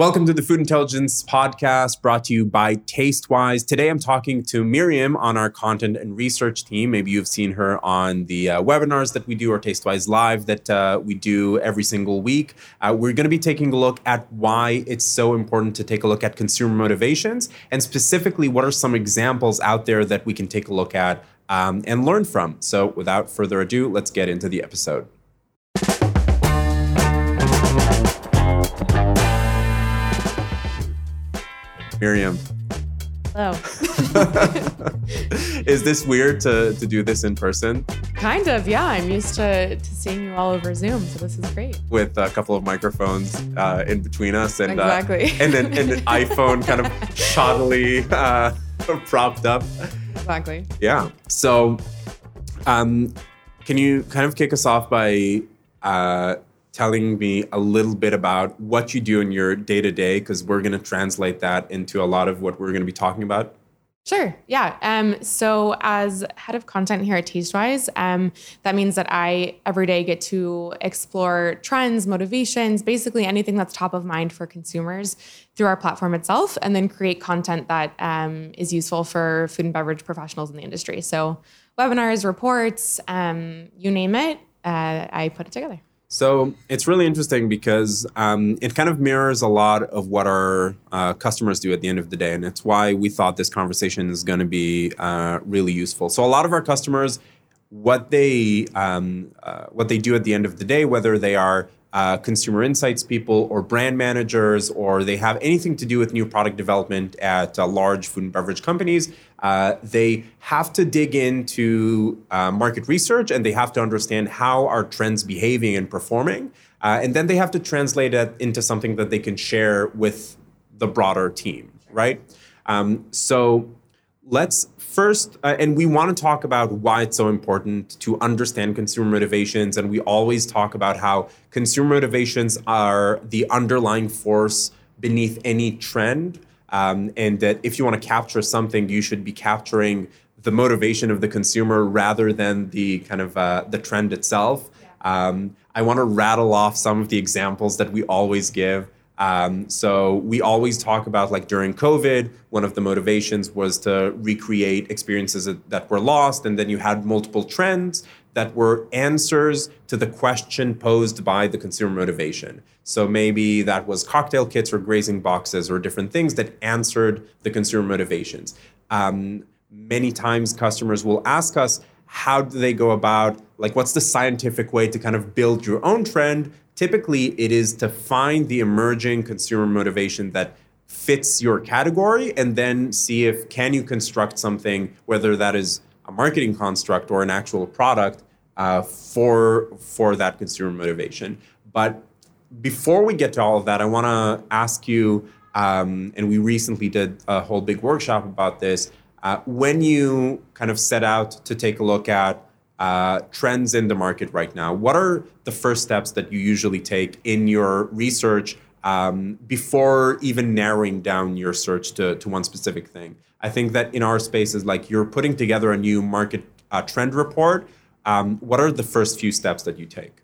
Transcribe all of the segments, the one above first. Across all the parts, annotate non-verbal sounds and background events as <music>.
Welcome to the Food Intelligence Podcast brought to you by Tastewise. Today I'm talking to Miriam on our content and research team. Maybe you've seen her on the uh, webinars that we do or Tastewise Live that uh, we do every single week. Uh, we're going to be taking a look at why it's so important to take a look at consumer motivations and specifically what are some examples out there that we can take a look at um, and learn from. So without further ado, let's get into the episode. Miriam. Hello. <laughs> Is this weird to, to do this in person? Kind of, yeah. I'm used to, to seeing you all over Zoom, so this is great. With a couple of microphones uh, in between us and exactly. uh, <laughs> and, then, and an <laughs> iPhone kind of shoddily uh, propped up. Exactly. Yeah. So, um, can you kind of kick us off by uh, telling me a little bit about what you do in your day to day because we're going to translate that into a lot of what we're going to be talking about. Sure. Yeah. Um, so as head of content here at Tastewise, um, that means that I every day get to explore trends, motivations, basically anything that's top of mind for consumers through our platform itself, and then create content that um, is useful for food and beverage professionals in the industry. So webinars, reports, um, you name it, uh, I put it together. So it's really interesting because um, it kind of mirrors a lot of what our uh, customers do at the end of the day. And it's why we thought this conversation is going to be uh, really useful. So a lot of our customers, what they um, uh, what they do at the end of the day, whether they are uh, consumer insights people or brand managers, or they have anything to do with new product development at uh, large food and beverage companies, uh, they have to dig into uh, market research and they have to understand how are trends behaving and performing. Uh, and then they have to translate it into something that they can share with the broader team, right? Um, so let's first, uh, and we want to talk about why it's so important to understand consumer motivations. And we always talk about how consumer motivations are the underlying force beneath any trend. Um, and that if you want to capture something, you should be capturing the motivation of the consumer rather than the kind of uh, the trend itself. Um, I want to rattle off some of the examples that we always give. Um, so we always talk about like during COVID, one of the motivations was to recreate experiences that were lost, and then you had multiple trends that were answers to the question posed by the consumer motivation. So maybe that was cocktail kits or grazing boxes or different things that answered the consumer motivations. Um, many times customers will ask us, how do they go about like what's the scientific way to kind of build your own trend typically it is to find the emerging consumer motivation that fits your category and then see if can you construct something whether that is a marketing construct or an actual product uh, for for that consumer motivation. But before we get to all of that i want to ask you um, and we recently did a whole big workshop about this uh, when you kind of set out to take a look at uh, trends in the market right now. What are the first steps that you usually take in your research um, before even narrowing down your search to, to one specific thing? I think that in our spaces, like you're putting together a new market uh, trend report. Um, what are the first few steps that you take?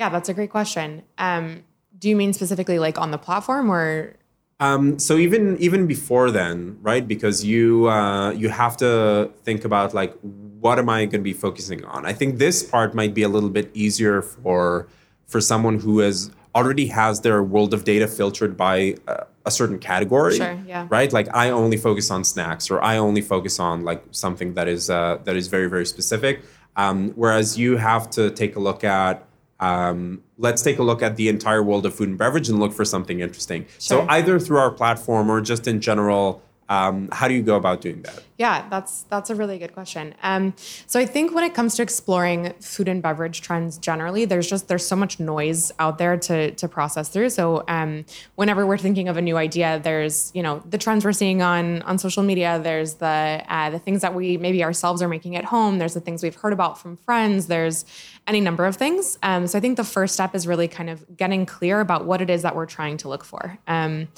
Yeah, that's a great question. Um, do you mean specifically like on the platform or? Um, so even even before then, right? Because you uh, you have to think about like what am I going to be focusing on? I think this part might be a little bit easier for for someone who has already has their world of data filtered by a, a certain category. Sure, yeah. Right? Like I only focus on snacks, or I only focus on like something that is uh, that is very very specific. Um, whereas you have to take a look at um, let's take a look at the entire world of food and beverage and look for something interesting. Sure. So either through our platform or just in general, um, how do you go about doing that? Yeah, that's that's a really good question. Um, so I think when it comes to exploring food and beverage trends generally, there's just there's so much noise out there to to process through. So um, whenever we're thinking of a new idea, there's you know the trends we're seeing on on social media. There's the uh, the things that we maybe ourselves are making at home. There's the things we've heard about from friends. There's any number of things. Um, so I think the first step is really kind of getting clear about what it is that we're trying to look for. Um,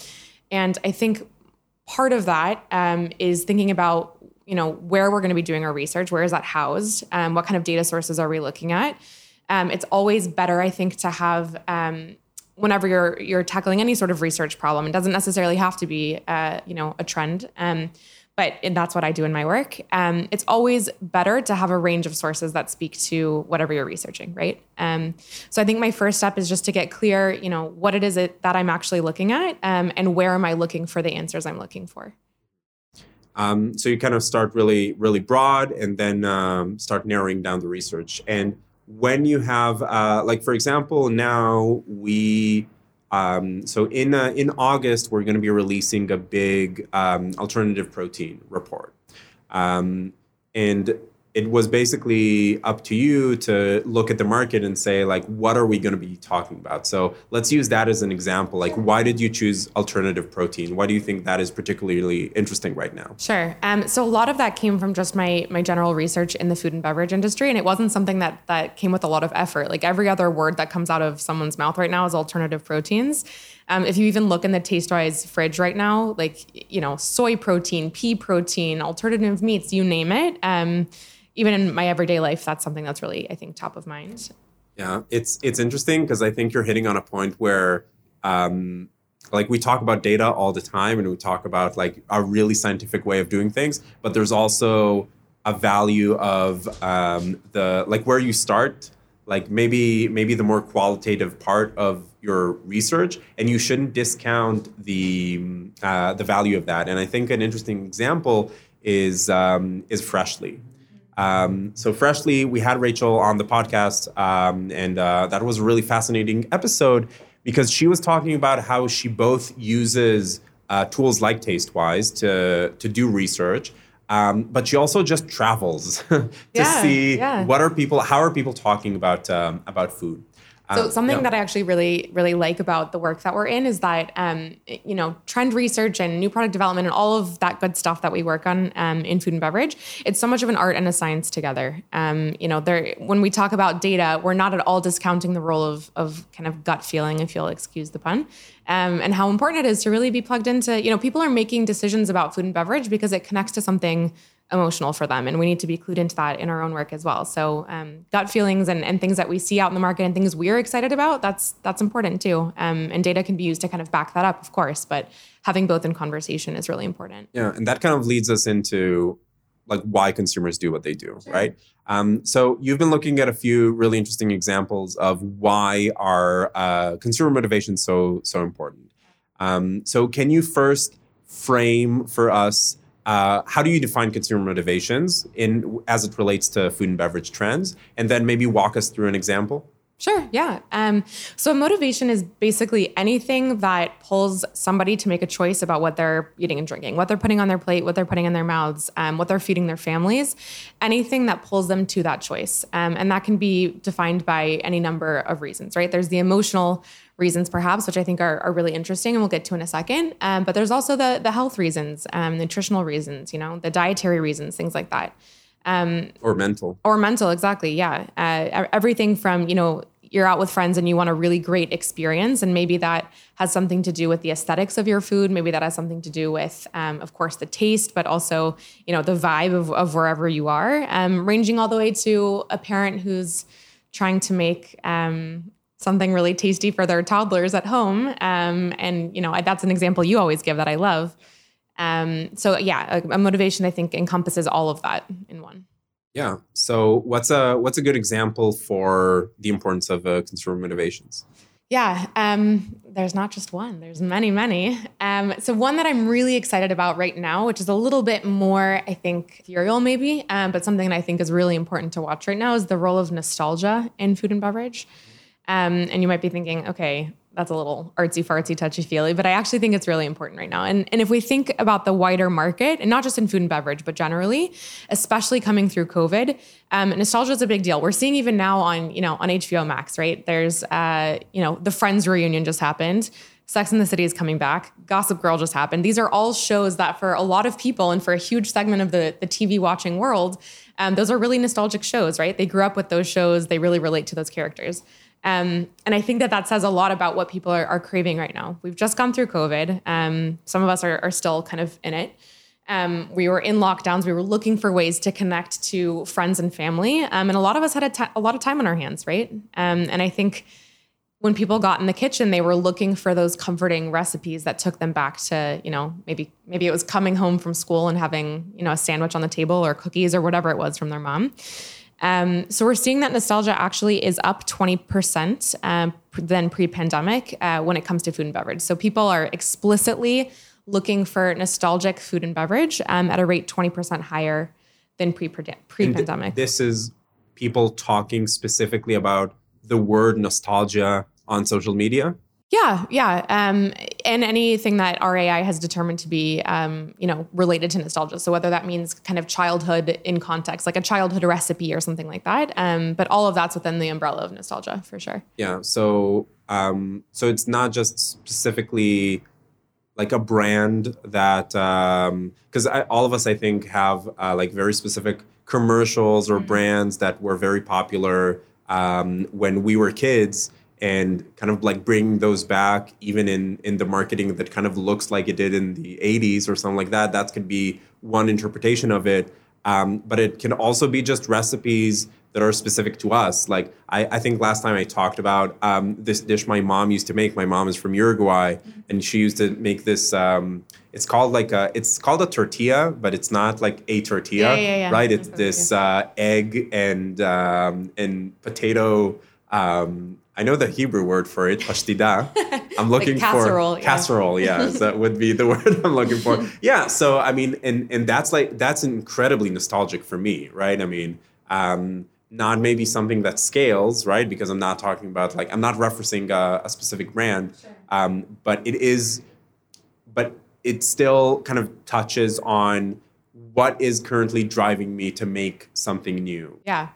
and I think part of that um, is thinking about you know where we're going to be doing our research where is that housed um, what kind of data sources are we looking at um, it's always better i think to have um, whenever you're you're tackling any sort of research problem, it doesn't necessarily have to be uh, you know a trend. But that's what I do in my work. Um, it's always better to have a range of sources that speak to whatever you're researching, right? Um, so I think my first step is just to get clear, you know, what it is that I'm actually looking at, um, and where am I looking for the answers I'm looking for. Um, so you kind of start really, really broad, and then um, start narrowing down the research. And when you have, uh, like for example, now we, um, so in uh, in August we're going to be releasing a big um, alternative protein report, um, and it was basically up to you to look at the market and say like what are we going to be talking about? So let's use that as an example. Like why did you choose alternative protein? Why do you think that is particularly interesting right now? Sure. Um, so a lot of that came from just my my general research in the food and beverage industry and it wasn't something that that came with a lot of effort. Like every other word that comes out of someone's mouth right now is alternative proteins. Um, if you even look in the Tastewise fridge right now, like you know, soy protein, pea protein, alternative meats, you name it. Um, even in my everyday life, that's something that's really, I think, top of mind. Yeah, it's it's interesting because I think you're hitting on a point where, um, like, we talk about data all the time, and we talk about like a really scientific way of doing things, but there's also a value of um, the like where you start like maybe maybe the more qualitative part of your research and you shouldn't discount the uh, the value of that and i think an interesting example is um, is freshly um, so freshly, we had Rachel on the podcast, um, and uh, that was a really fascinating episode because she was talking about how she both uses uh, tools like Tastewise to to do research, um, but she also just travels <laughs> to Yeah, see yeah. what are people, how are people talking about um, about food. So Uh, something that I actually really, really like about the work that we're in is that, um, you know, trend research and new product development and all of that good stuff that we work on um, in food and beverage, it's so much of an art and a science together. Um, you know, there when we talk about data, we're not at all discounting the role of of kind of gut feeling, if you'll excuse the pun, um, and how important it is to really be plugged into. You know, people are making decisions about food and beverage because it connects to something emotional for them and we need to be clued into that in our own work as well so um, gut feelings and, and things that we see out in the market and things we're excited about that's that's important too um, and data can be used to kind of back that up of course but having both in conversation is really important Yeah, and that kind of leads us into like why consumers do what they do, right? Um, so you've been looking at a few really interesting examples of why are uh, consumer motivation so so important. Um, so can you first frame for us uh, how do you define consumer motivations in as it relates to food and beverage trends, and then maybe walk us through an example? Sure, yeah. Um, so motivation is basically anything that pulls somebody to make a choice about what they're eating and drinking, what they're putting on their plate, what they're putting in their mouths, um, what they're feeding their families, anything that pulls them to that choice. Um, and that can be defined by any number of reasons, right? There's the emotional reasons, perhaps, which I think are, are really interesting and we'll get to in a second. Um, but there's also the, the health reasons, um, nutritional reasons, you know, the dietary reasons, things like that Or mental? or mental exactly yeah uh, everything from you know you're out with friends and you want a really great experience and maybe that has something to do with the aesthetics of your food maybe that has something to do with um, of course the taste but also you know the vibe of, of wherever you are um, ranging all the way to a parent who's trying to make um, something really tasty for their toddlers at home um, and you know that's an example you always give that i love um, so yeah a, a motivation i think encompasses all of that in one Yeah. So what's a what's a good example for the importance of uh, consumer motivations? Yeah, um, there's not just one. There's many, many. Um, so one that I'm really excited about right now, which is a little bit more, I think, ethereal maybe, um, but something that I think is really important to watch right now is the role of nostalgia in food and beverage. Um, and you might be thinking, okay, that's a little artsy fartsy, touchy feely, but I actually think it's really important right now. And, and if we think about the wider market, and not just in food and beverage, but generally, especially coming through COVID, um, nostalgia is a big deal. We're seeing even now on, you know, on HBO Max, right? There's, uh, you know, the Friends reunion just happened. Sex in the City is coming back. Gossip Girl just happened. These are all shows that, for a lot of people and for a huge segment of the, the TV watching world, um, those are really nostalgic shows, right? They grew up with those shows. They really relate to those characters. Um, and I think that that says a lot about what people are, are craving right now. We've just gone through COVID. Um, some of us are, are still kind of in it. Um, we were in lockdowns. We were looking for ways to connect to friends and family. Um, and a lot of us had a lot of time on our hands, right? Um, and I think when people got in the kitchen, they were looking for those comforting recipes that took them back to, you know, maybe maybe it was coming home from school and having, you know, a sandwich on the table or cookies or whatever it was from their mom. Um, so we're seeing that nostalgia actually is up 20% um, than pre-pandemic uh, when it comes to food and beverage. So people are explicitly looking for nostalgic food and beverage um, at a rate 20% higher than pre pre-pandemic. Th- this is people talking specifically about the word nostalgia on social media? Yeah, yeah, um, and anything that our AI has determined to be, um, you know, related to nostalgia. So whether that means kind of childhood in context, like a childhood recipe or something like that, um, but all of that's within the umbrella of nostalgia for sure. Yeah. So, um, so it's not just specifically like a brand that, because um, all of us, I think, have uh, like very specific commercials or mm-hmm. brands that were very popular um, when we were kids and kind of like bring those back even in in the marketing that kind of looks like it did in the 80s or something like that that could be one interpretation of it. Um, but it can also be just recipes that are specific to us. Like i, I think last time i talked about um, this dish my mom used to make. My mom is from uruguay and she used to make this um, it's called like a it's called a tortilla but it's not like a tortilla yeah, yeah, yeah. right? It's this uh, egg and um, and potato um, I know the Hebrew word for it, pashtida. <laughs> I'm looking like casserole, for yeah. casserole. Yeah, <laughs> that would be the word I'm looking for. <laughs> Yeah, so I mean, and and that's like that's incredibly nostalgic for me, right? I mean, um, not maybe something that scales, right? Because I'm not talking about like I'm not referencing a, a specific brand, sure. um, but it is, but it still kind of touches on what is currently driving me to make something new. Yeah.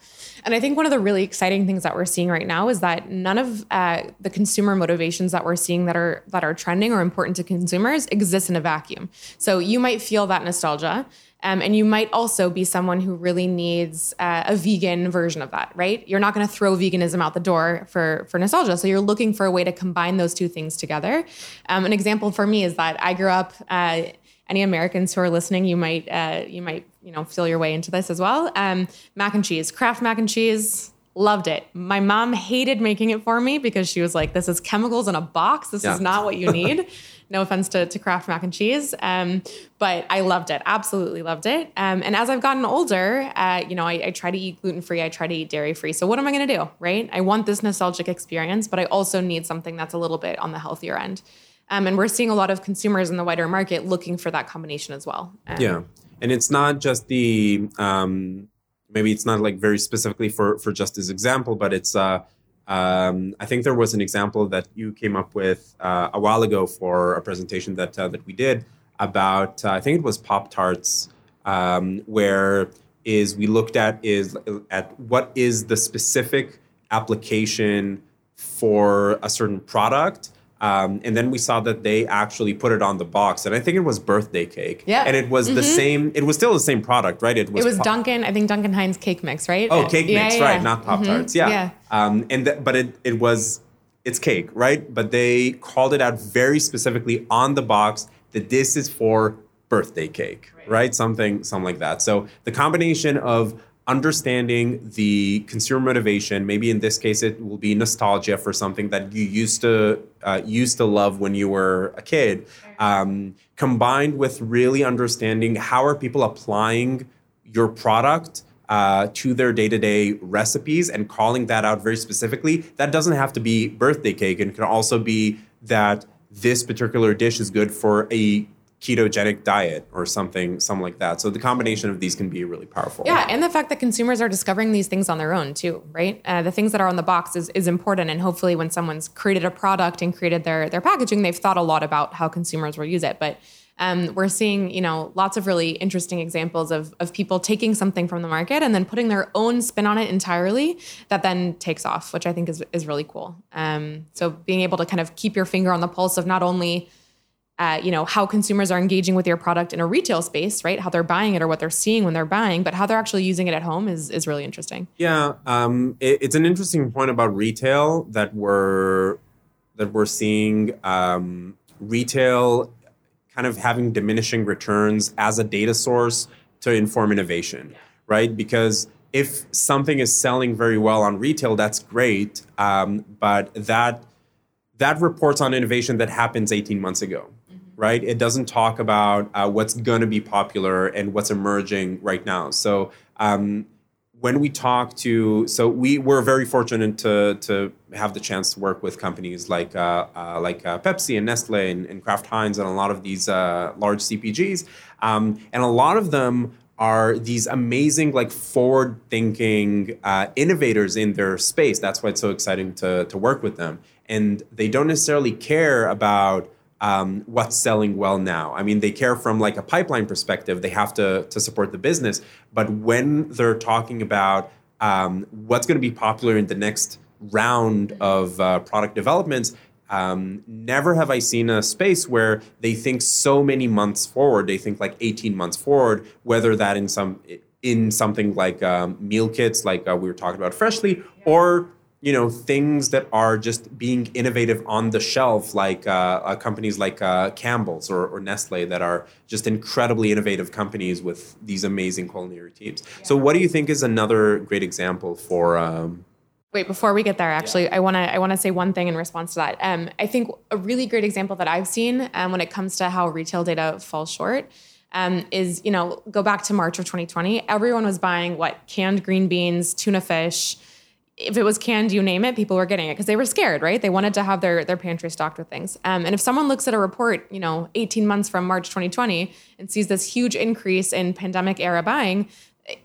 And I think one of the really exciting things that we're seeing right now is that none of uh, the consumer motivations that we're seeing that are that are trending or important to consumers exist in a vacuum. So you might feel that nostalgia. Um, and you might also be someone who really needs uh, a vegan version of that, right? You're not going to throw veganism out the door for for nostalgia, so you're looking for a way to combine those two things together. Um, an example for me is that I grew up. Uh, any Americans who are listening, you might uh, you might you know feel your way into this as well. Um, mac and cheese, Kraft mac and cheese, loved it. My mom hated making it for me because she was like, "This is chemicals in a box. This yeah. is not what you <laughs> need." no offense to, to Kraft mac and cheese, um, but I loved it. Absolutely loved it. Um, and as I've gotten older, uh, you know, I, I try to eat gluten free. I try to eat dairy free. So what am I going to do? Right? I want this nostalgic experience, but I also need something that's a little bit on the healthier end. Um, and we're seeing a lot of consumers in the wider market looking for that combination as well. Um, yeah. And it's not just the, um, maybe it's not like very specifically for, for just this example, but it's, uh, um, I think there was an example that you came up with uh, a while ago for a presentation that, uh, that we did about, uh, I think it was Pop Tarts, um, where is we looked at is at what is the specific application for a certain product um, and then we saw that they actually put it on the box, and I think it was birthday cake. Yeah, and it was mm-hmm. the same. It was still the same product, right? It was. It was Dunkin'. I think Duncan Hines cake mix, right? Oh, cake yeah, mix, yeah, right? Yeah. Not Pop Tarts. Mm-hmm. Yeah. yeah. Um, and th- but it it was it's cake, right? But they called it out very specifically on the box that this is for birthday cake, right? right? Something something like that. So the combination of understanding the consumer motivation maybe in this case it will be nostalgia for something that you used to uh, used to love when you were a kid um, combined with really understanding how are people applying your product uh, to their day-to-day recipes and calling that out very specifically. That doesn't have to be birthday cake. And can also be that this particular dish is good for a ketogenic diet or something something like that. So the combination of these can be really powerful. Yeah and the fact that consumers are discovering these things on their own too right? Uh, the things that are on the box is, is important and hopefully when someone's created a product and created their their packaging they've thought a lot about how consumers will use it. But um, we're seeing you know lots of really interesting examples of, of people taking something from the market and then putting their own spin on it entirely that then takes off which i think is, is really cool. Um, so being able to kind of keep your finger on the pulse of not only uh, you know how consumers are engaging with your product in a retail space right? How they're buying it or what they're seeing when they're buying but how they're actually using it at home is is really interesting. Yeah um, it, it's an interesting point about retail that we're that we're seeing um, retail kind of having diminishing returns as a data source to inform innovation right? Because if something is selling very well on retail that's great um, but that that reports on innovation that happens 18 months ago right? It doesn't talk about uh, what's going to be popular and what's emerging right now. So um, when we talk to, so we we're very fortunate to to have the chance to work with companies like uh, uh, like uh, Pepsi and Nestle and, and, Kraft Heinz and a lot of these uh, large CPGs, um, and a lot of them are these amazing like forward thinking uh, innovators in their space. That's why it's so exciting to to work with them, and they don't necessarily care about um, what's selling well now. I mean, they care from like a pipeline perspective. They have to to support the business, but when they're talking about um, what's going to be popular in the next round of uh, product developments, um, never have I seen a space where they think so many months forward. They think like 18 months forward, whether that in some in something like um, meal kits, like uh, we were talking about freshly, or you know things that are just being innovative on the shelf like uh, uh, companies like uh, campbell's or, or, nestle that are just incredibly innovative companies with these amazing culinary teams yeah. so what do you think is another great example for um, Wait, before we get there, actually, yeah. I want to I want to say one thing in response to that. Um, I think a really great example that I've seen um, when it comes to how retail data falls short um, is you know go back to March of 2020. Everyone was buying what canned green beans, tuna fish, if it was canned, you name it, people were getting it because they were scared, right? They wanted to have their their pantry stocked with things. Um, and if someone looks at a report, you know, 18 months from March 2020 and sees this huge increase in pandemic era buying,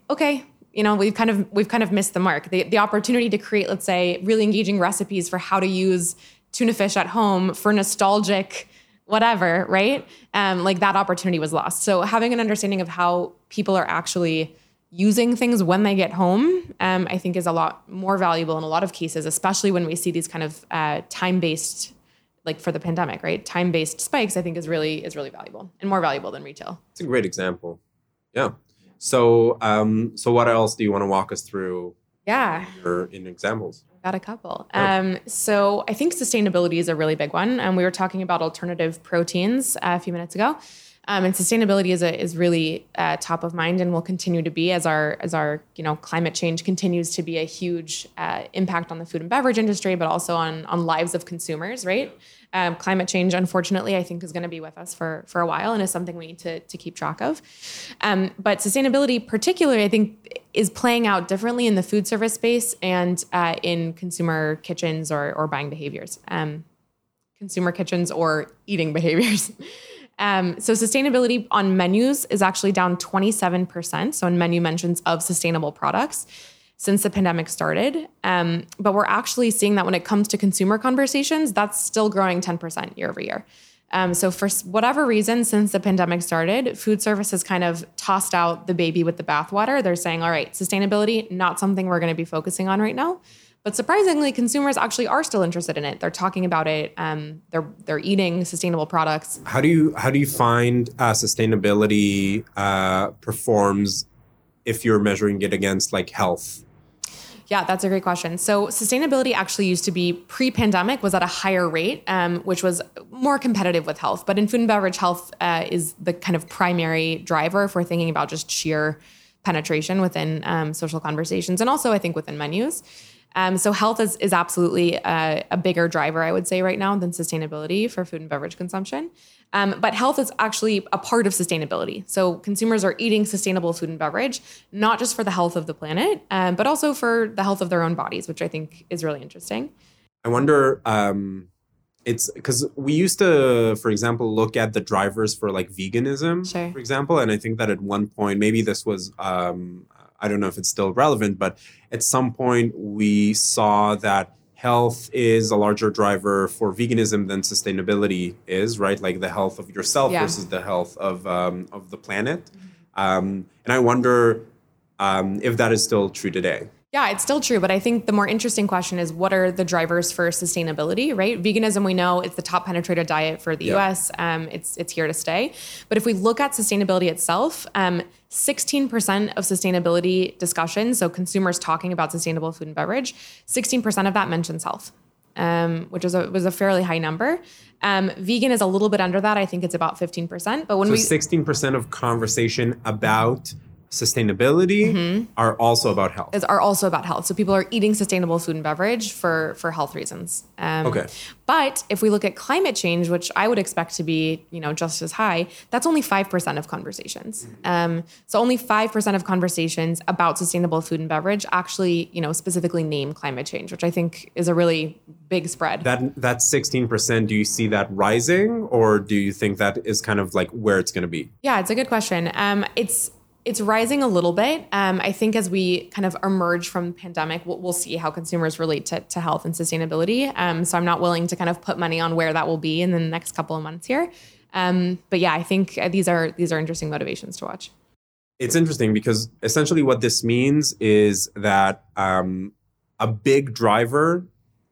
okay, you know, we've kind of we've kind of missed the mark. The the opportunity to create, let's say, really engaging recipes for how to use tuna fish at home for nostalgic whatever, right? Um, like that opportunity was lost. So having an understanding of how people are actually using things when they get home, um, I think is a lot more valuable in a lot of cases, especially when we see these kind of uh, time based, like for the pandemic, right? Time based spikes, I think is really is really valuable and more valuable than retail. It's a great example. Yeah. So, um, so what else do you want to walk us through? Yeah. Or in examples. Got a couple. Yeah. Um, so I think sustainability is a really big one. And um, we were talking about alternative proteins uh, a few minutes ago. Um, and sustainability is a, is really uh, top of mind and will continue to be as our as our you know climate change continues to be a huge uh, impact on the food and beverage industry, but also on on lives of consumers. Right, um, climate change, unfortunately, I think is going to be with us for for a while and is something we need to to keep track of. Um, but sustainability, particularly, I think is playing out differently in the food service space and uh, in consumer kitchens or or buying behaviors, um, consumer kitchens or eating <laughs> behaviors. Um, so sustainability on menus is actually down 27%. So in menu mentions of sustainable products since the pandemic started. Um, but we're actually seeing that when it comes to consumer conversations, that's still growing 10% year over year. Um, so for whatever reason, since the pandemic started, food service has kind of tossed out the baby with the bathwater. They're saying, all right, sustainability, not something we're going to be focusing on right now. But surprisingly, consumers actually are still interested in it. They're talking about it. Um, they're they're eating sustainable products. How do you how do you find uh, sustainability uh, performs if you're measuring it against like health? Yeah, that's a great question. So sustainability actually used to be pre-pandemic was at a higher rate, um, which was more competitive with health. But in food and beverage, health uh, is the kind of primary driver if we're thinking about just sheer penetration within um, social conversations, and also I think within menus. Um, so health is, is absolutely a, a, bigger driver, I would say, right now than sustainability for food and beverage consumption. Um, but health is actually a part of sustainability. So consumers are eating sustainable food and beverage, not just for the health of the planet, um, but also for the health of their own bodies, which I think is really interesting. I wonder, um, it's because we used to, for example, look at the drivers for like veganism, sure. for example, and I think that at one point, maybe this was um, I don't know if it's still relevant, but at some point we saw that health is a larger driver for veganism than sustainability is, right? Like the health of yourself yeah. versus the health of um, of the planet. Um, and I wonder um, if that is still true today. Yeah, it's still true, but I think the more interesting question is what are the drivers for sustainability, right? Veganism, we know it's the top penetrated diet for the yeah. U.S. Um, it's it's here to stay. But if we look at sustainability itself, um, 16% of sustainability discussions, so consumers talking about sustainable food and beverage, 16% of that mentions health, um, which is a, was a fairly high number. Um, vegan is a little bit under that. I think it's about 15%. But when so we 16% of conversation about sustainability are also about health. is, are also about health. So people are eating sustainable food and beverage for for health reasons. Um, Okay. But if we look at climate change, which I would expect to be you know just as high, that's only five percent of conversations. Um, so only five percent of conversations about sustainable food and beverage actually you know specifically name climate change, which I think is a really big spread. That that sixteen percent. Do you see that rising, or do you think that is kind of like where it's going to be? Yeah, it's a good question. Um, it's it's rising a little bit. Um, I think as we kind of emerge from the pandemic, we'll, we'll see how consumers relate to, to health and sustainability. Um, so I'm not willing to kind of put money on where that will be in the next couple of months here. Um, but yeah, I think uh, these are these are interesting motivations to watch. It's interesting because essentially what this means is that um, a big driver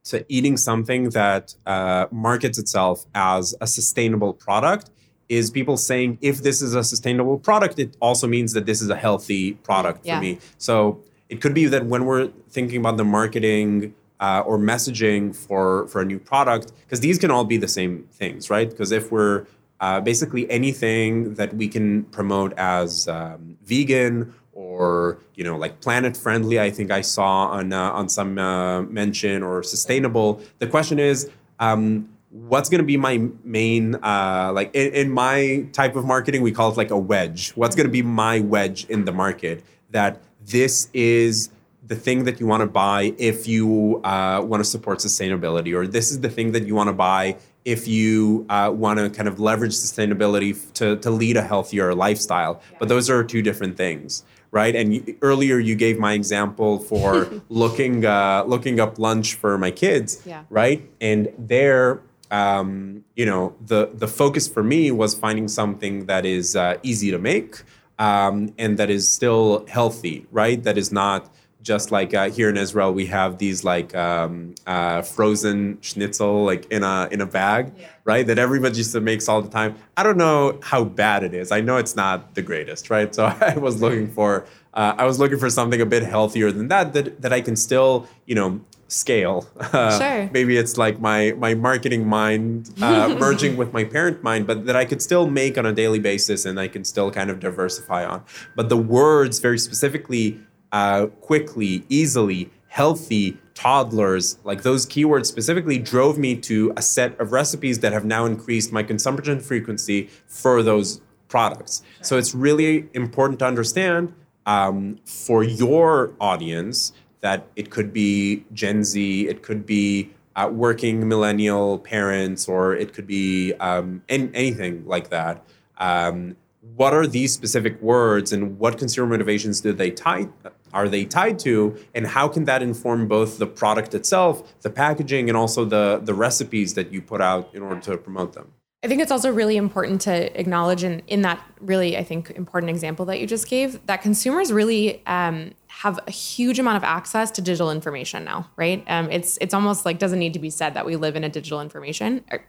to eating something that uh, markets itself as a sustainable product is people saying if this is a sustainable product, it also means that this is a healthy product Yeah. for me. So it could be that when we're thinking about the marketing uh, or messaging for for a new product, because these can all be the same things, right? Because if we're uh, basically anything that we can promote as um, vegan or you know like planet friendly, I think I saw on uh, on some uh, mention or sustainable. The question is. Um, what's going to be my main uh, like in, in my type of marketing we call it like a wedge. What's going to be my wedge in the market? That this is the thing that you want to buy if you uh, want to support sustainability or this is the thing that you want to buy if you uh, want to kind of leverage sustainability to, to lead a healthier lifestyle. But those are two different things right? And you, earlier you gave my example for <laughs> looking uh, looking up lunch for my kids Yeah. right? And there um, you know the the focus for me was finding something that is uh, easy to make um, and that is still healthy right? That is not just like uh, here in Israel we have these like um, uh, frozen schnitzel like in a in a bag right? That everybody just makes all the time. I don't know how bad it is. I know it's not the greatest right? So <laughs> I was looking for uh, I was looking for something a bit healthier than that that that I can still you know scale. <laughs> Uh, Sure. maybe it's like my my marketing mind uh, <laughs> merging with my parent mind but that i could still make on a daily basis and i can still kind of diversify on. But the words very specifically uh, quickly easily healthy toddlers like those keywords specifically drove me to a set of recipes that have now increased my consumption frequency for those products. So it's really important to understand um, for your audience that it could be Gen Z, it could be uh, working millennial parents, or it could be um, an- anything like that. Um, what are these specific words, and what consumer motivations do they tie? Are they tied to, and how can that inform both the product itself, the packaging, and also the the recipes that you put out in order to promote them? I think it's also really important to acknowledge, in, in that really, I think, important example that you just gave, that consumers really um, have a huge amount of access to digital information now, right? Um, it's it's almost like doesn't need to be said that we live in a digital information. Or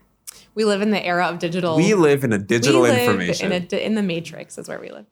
we live in the era of digital. We live in a digital we live information. in, a, in the matrix is where we live.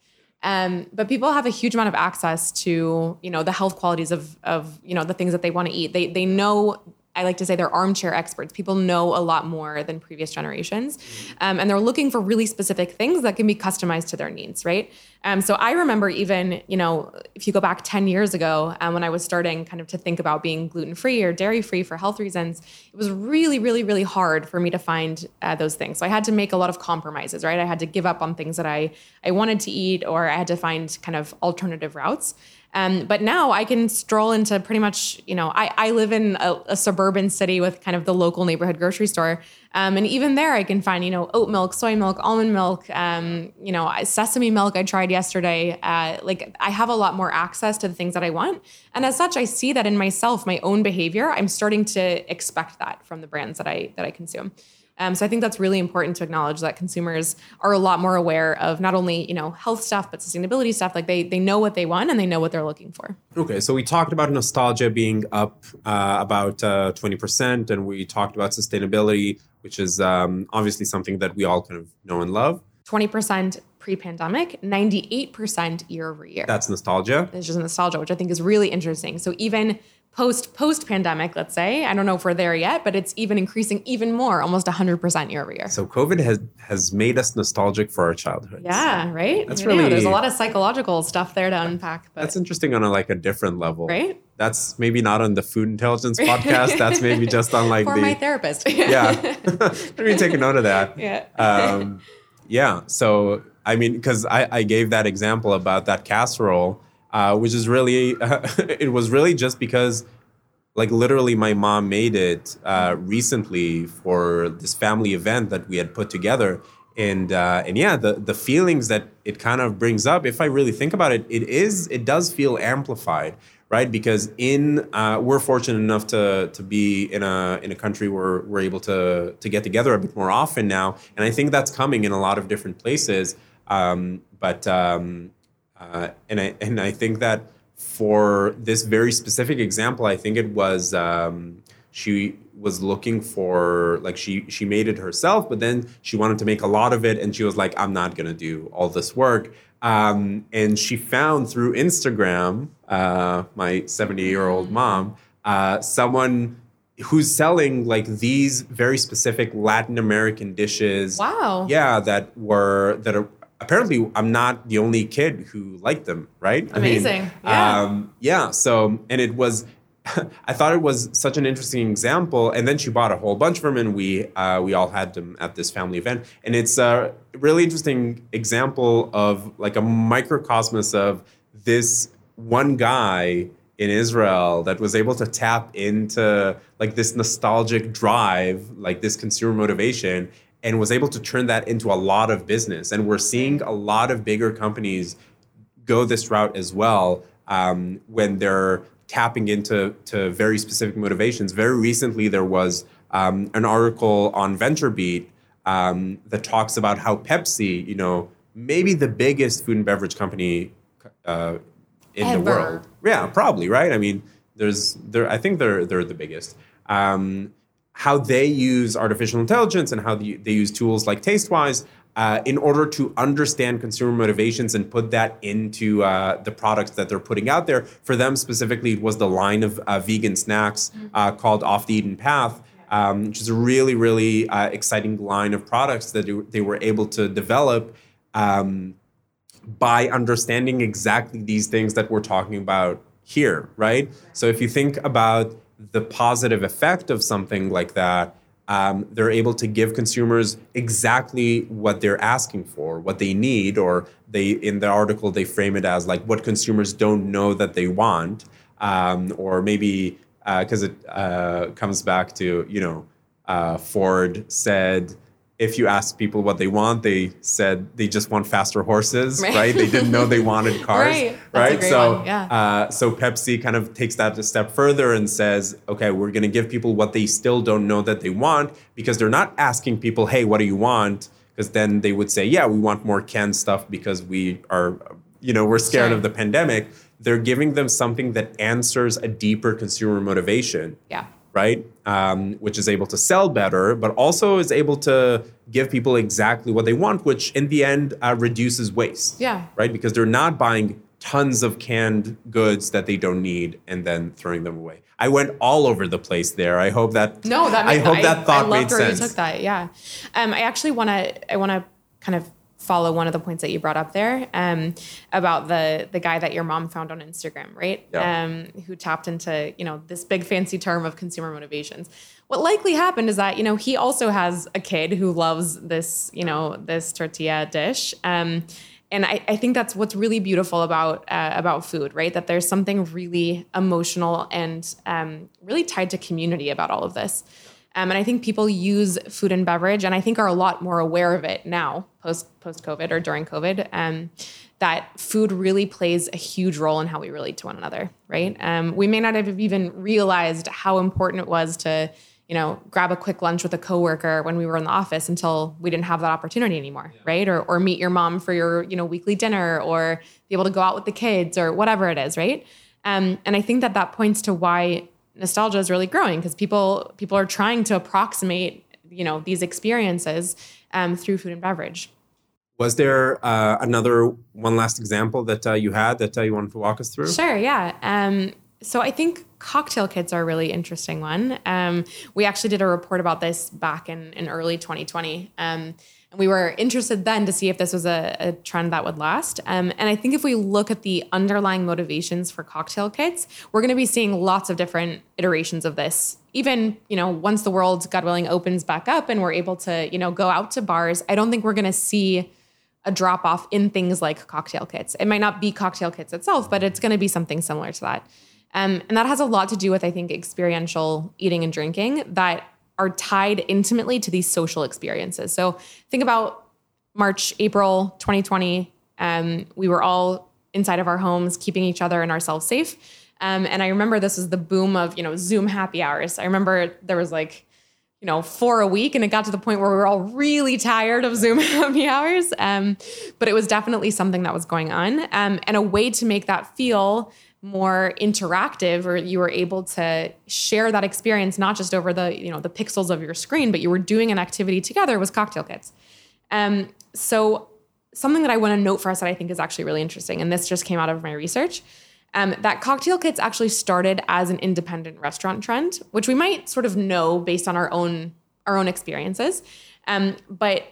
Um, but people have a huge amount of access to you know the health qualities of of you know the things that they want to eat. They they know. I like to say they're armchair experts. People know a lot more than previous generations, um, and they're looking for really specific things that can be customized to their needs, right? Um, so I remember even, you know, if you go back 10 years ago um, when I was starting kind of to think about being gluten free or dairy free for health reasons, it was really, really, really hard for me to find uh, those things. So I had to make a lot of compromises, right? I had to give up on things that I, I wanted to eat or I had to find kind of alternative routes. Um, but now I can stroll into pretty much, you know, I, I live in a, a suburban city with kind of the local neighborhood grocery store. Um, and even there, I can find, you know, oat milk, soy milk, almond milk, um, you know, sesame milk I tried yesterday. Uh, like I have a lot more access to the things that I want. And as such, I see that in myself, my own behavior, I'm starting to expect that from the brands that I that I consume. Um, so I think that's really important to acknowledge that consumers are a lot more aware of not only you know health stuff but sustainability stuff. Like they they know what they want and they know what they're looking for. Okay, so we talked about nostalgia being up uh, about uh, 20%, and we talked about sustainability, which is um, obviously something that we all kind of know and love. Twenty percent pre-pandemic, ninety-eight percent year over year. That's nostalgia. It's just nostalgia, which I think is really interesting. So even post post pandemic, let's say. I don't know if we're there yet, but it's even increasing even more, almost 100% year over year. So COVID has has made us nostalgic for our childhood. Yeah, right. That's You know, really- there's a lot of psychological stuff there to unpack. But That's interesting on a, like a different level. Right? That's maybe not on the food intelligence <laughs> podcast. That's maybe just on like for the my therapist. <laughs> yeah. <laughs> Let me take a note of that. Yeah. Um, yeah. So I mean, because I, I gave that example about that casserole, uh, which is really <laughs> it was really just because like literally my mom made it uh, recently for this family event that we had put together. And uh, and yeah the the feelings that it kind of brings up if i really think about it it is it does feel amplified right? Because in uh, we're fortunate enough to to be in a in a country where we're able to to get together a bit more often now. And i think that's coming in a lot of different places. Um, but um, uh, and I and I think that for this very specific example, I think it was um, she was looking for like she she made it herself, but then she wanted to make a lot of it, and she was like, I'm not gonna do all this work. Um, and she found through Instagram, uh, my 70 year old mom, uh, someone who's selling like these very specific Latin American dishes. Wow. Yeah, that were that are apparently I'm not the only kid who liked them, right? I mean, Amazing. Yeah. Um, yeah. So, and it was, <laughs> I thought it was such an interesting example. And then she bought a whole bunch of them, and we uh, we all had them at this family event. And it's a really interesting example of like a microcosmos of this one guy in Israel that was able to tap into like this nostalgic drive, like this consumer motivation, and was able to turn that into a lot of business. And we're seeing a lot of bigger companies go this route as well um, when they're tapping into to very specific motivations. Very recently, there was um, an article on VentureBeat um, that talks about how Pepsi, you know, maybe the biggest food and beverage company uh, in the world. Yeah, probably right. I mean, there's there. I think they're they're the biggest. Um, how they use artificial intelligence and how they, they use tools like Tastewise uh, in order to understand consumer motivations and put that into uh, the products that they're putting out there. For them specifically, it was the line of uh, vegan snacks uh, called Off the Eaten Path. Um, which is a really, really uh, exciting line of products that they- they were able to develop um, by understanding exactly these things that we're talking about here, right? So if you think about the positive effect of something like that, um, they're able to give consumers exactly what they're asking for, what they need, or they in the article they frame it as like what consumers don't know that they want, um, or maybe because it uh, comes back to you know uh, Ford said if you ask people what they want, they said they just want faster horses, right? Right. They didn't know they wanted <laughs> cars, Right. right? That's a great so, yeah. uh, so Pepsi kind of takes that a step further and says, okay, we're going to give people what they still don't know that they want because they're not asking people, hey, what do you want? Because then they would say, yeah, we want more canned stuff because we are, you know, we're scared Sure. of the pandemic. They're giving them something that answers a deeper consumer motivation Yeah. Right? Um, which is able to sell better, but also is able to give people exactly what they want, which in the end uh, reduces waste. Yeah. Right? Because they're not buying tons of canned goods that they don't need and then throwing them away. I went all over the place there. I hope that No, that I made, hope that thought I made loved where sense. you took that. Yeah, um, I actually want to. I want to kind of follow one of the points that you brought up there um, about the the guy that your mom found on Instagram, right? Yeah. Um, who tapped into you know this big fancy term of consumer motivations. What likely happened is that you know he also has a kid who loves this you know this tortilla dish. Um, and I, I think that's what's really beautiful about uh, about food, right? That there's something really emotional and um, really tied to community about all of this. Um, and I think people use food and beverage, and I think are a lot more aware of it now, post post COVID or during COVID. Um, that food really plays a huge role in how we relate to one another, right? Um, we may not have even realized how important it was to, you know, grab a quick lunch with a coworker when we were in the office until we didn't have that opportunity anymore, right? Or or meet your mom for your you know weekly dinner, or be able to go out with the kids, or whatever it is, right? Um, and I think that that points to why nostalgia is really growing because people people are trying to approximate you know these experiences um, through food and beverage. Was there uh, another one last example that uh, you had that uh, you wanted to walk us through? Sure, yeah. Um, so I think cocktail kits are a really interesting one. Um, we actually did a report about this back in, in early 2020. Um, and we were interested then to see if this was a, a trend that would last. Um, and I think if we look at the underlying motivations for cocktail kits, we're going to be seeing lots of different iterations of this. Even, you know, once the world, God willing, opens back up and we're able to, you know, go out to bars, I don't think we're going to see a drop off in things like cocktail kits. It might not be cocktail kits itself, but it's going to be something similar to that. Um, and that has a lot to do with, I think, experiential eating and drinking that are tied intimately to these social experiences. So think about March, April 2020. Um, we were all inside of our homes, keeping each other and ourselves safe. Um, and I remember this was the boom of you know Zoom happy hours. I remember there was like you know four a week, and it got to the point where we were all really tired of Zoom <laughs> happy hours. Um, but it was definitely something that was going on, um, and a way to make that feel more interactive or you were able to share that experience not just over the you know the pixels of your screen but you were doing an activity together was cocktail kits um, so something that i want to note for us that i think is actually really interesting and this just came out of my research um, that cocktail kits actually started as an independent restaurant trend which we might sort of know based on our own our own experiences. Um, but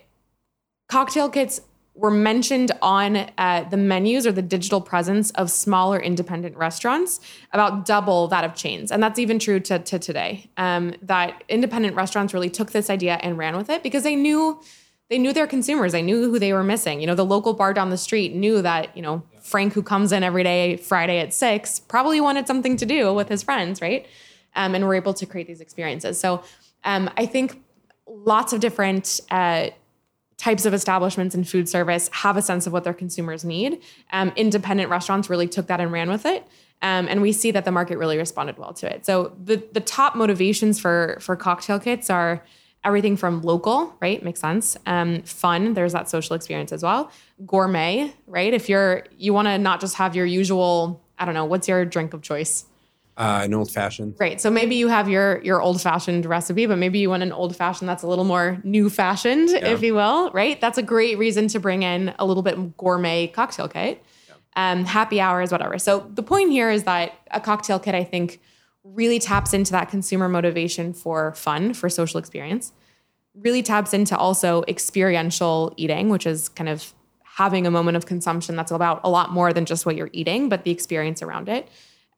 cocktail kits were mentioned on uh, the menus or the digital presence of smaller independent restaurants, about double that of chains. And that's even true to, to today. Um, that independent restaurants really took this idea and ran with it because they knew they knew their consumers. They knew who they were missing. You know, the local bar down the street knew that, you know, Frank, who comes in every day, Friday at six, probably wanted something to do with his friends, right? Um, and we're able to create these experiences. So um, I think lots of different uh, types of establishments and food service have a sense of what their consumers need. Um, independent restaurants really took that and ran with it. Um, and we see that the market really responded well to it. So the the top motivations for for cocktail kits are everything from local, right? Makes sense. Um, fun. There's that social experience as well. Gourmet, right? If you're you want to not just have your usual, I don't know, what's your drink of choice? Uh, an old fashioned. Right. So maybe you have your your old fashioned recipe, but maybe you want an old fashioned that's a little more new fashioned, yeah. if you will. Right. That's a great reason to bring in a little bit gourmet cocktail kit, yeah. um, happy hours, whatever. So the point here is that a cocktail kit, I think, really taps into that consumer motivation for fun, for social experience. Really taps into also experiential eating, which is kind of having a moment of consumption that's about a lot more than just what you're eating, but the experience around it.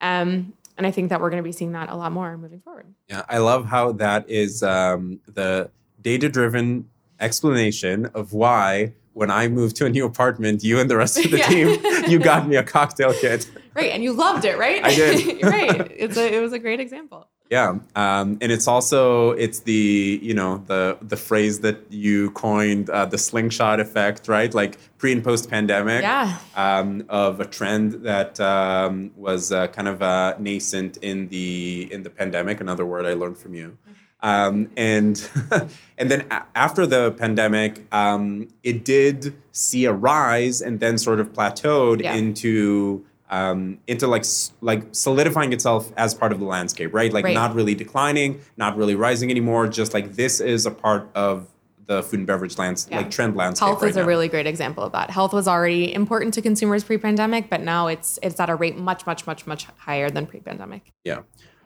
Um, and I think that we're going to be seeing that a lot more moving forward. Yeah, I love how that is um, the data driven explanation of why when I moved to a new apartment, you and the rest of the <laughs> yeah. team, you got me a cocktail kit. Right, and you loved it, right? I did. <laughs> right, it's a, it was a great example. Yeah, um, and it's also it's the you know the the phrase that you coined uh, the slingshot effect, right? Like pre and post pandemic, yeah, um, of a trend that um, was uh, kind of uh, nascent in the in the pandemic. Another word I learned from you. Um, and <laughs> and then a- after the pandemic, um, it did see a rise and then sort of plateaued yeah. into um, into like like solidifying itself as part of the landscape, right? Like right. not really declining, not really rising anymore. Just like this is a part of the food and beverage lands yeah. like trend landscape. Health right is now. a really great example of that. Health was already important to consumers pre-pandemic, but now it's it's at a rate much much much much higher than pre-pandemic. Yeah.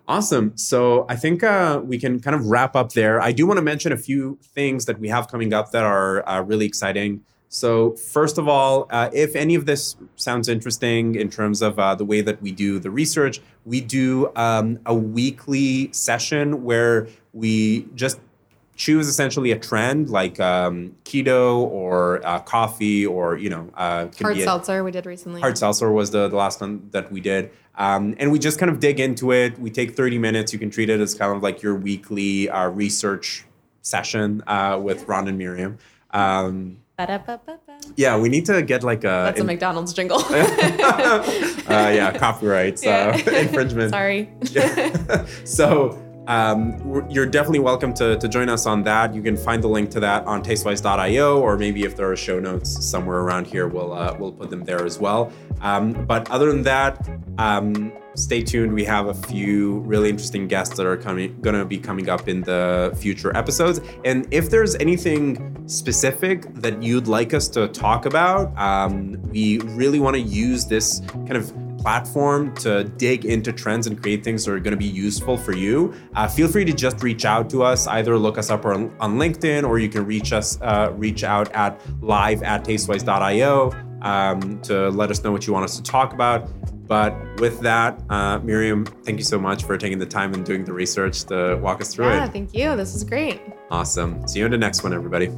Awesome. So I think uh, we can kind of wrap up there. I do want to mention a few things that we have coming up that are uh, really exciting. So, first of all, uh, if any of this sounds interesting in terms of uh, the way that we do the research, we do um, a weekly session where we just choose essentially a trend like um, keto or uh, coffee or you know uh, hard seltzer we did recently. Hard seltzer was the, the last one that we did. Um, and we just kind of dig into it. We take 30 minutes. You can treat it as kind of like your weekly uh, research session uh, with ron and miriam. Um, yeah, we need to get like a. That's a McDonald's jingle. <laughs> uh, yeah, <laughs> copyrights yeah. Uh, <laughs> infringement. Sorry. So um, you're definitely welcome to, to join us on that. You can find the link to that on tastewise.io, or maybe if there are show notes somewhere around here, we'll uh, we'll put them there as well. Um, but other than that, um, stay tuned. We have a few really interesting guests that are coming, going to be coming up in the future episodes. And if there's anything specific that you'd like us to talk about, um, we really want to use this kind of platform to dig into trends and create things that are going to be useful for you, uh, feel free to just reach out to us. Either look us up on, on LinkedIn or you can reach us, uh, reach out at live at tastewise.io um, to let us know what you want us to talk about. But with that, uh, Miriam, thank you so much for taking the time and doing the research to walk us through yeah, it. thank you. This is great. Awesome. See you in the next one, everybody.